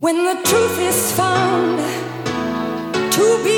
When the truth is found to be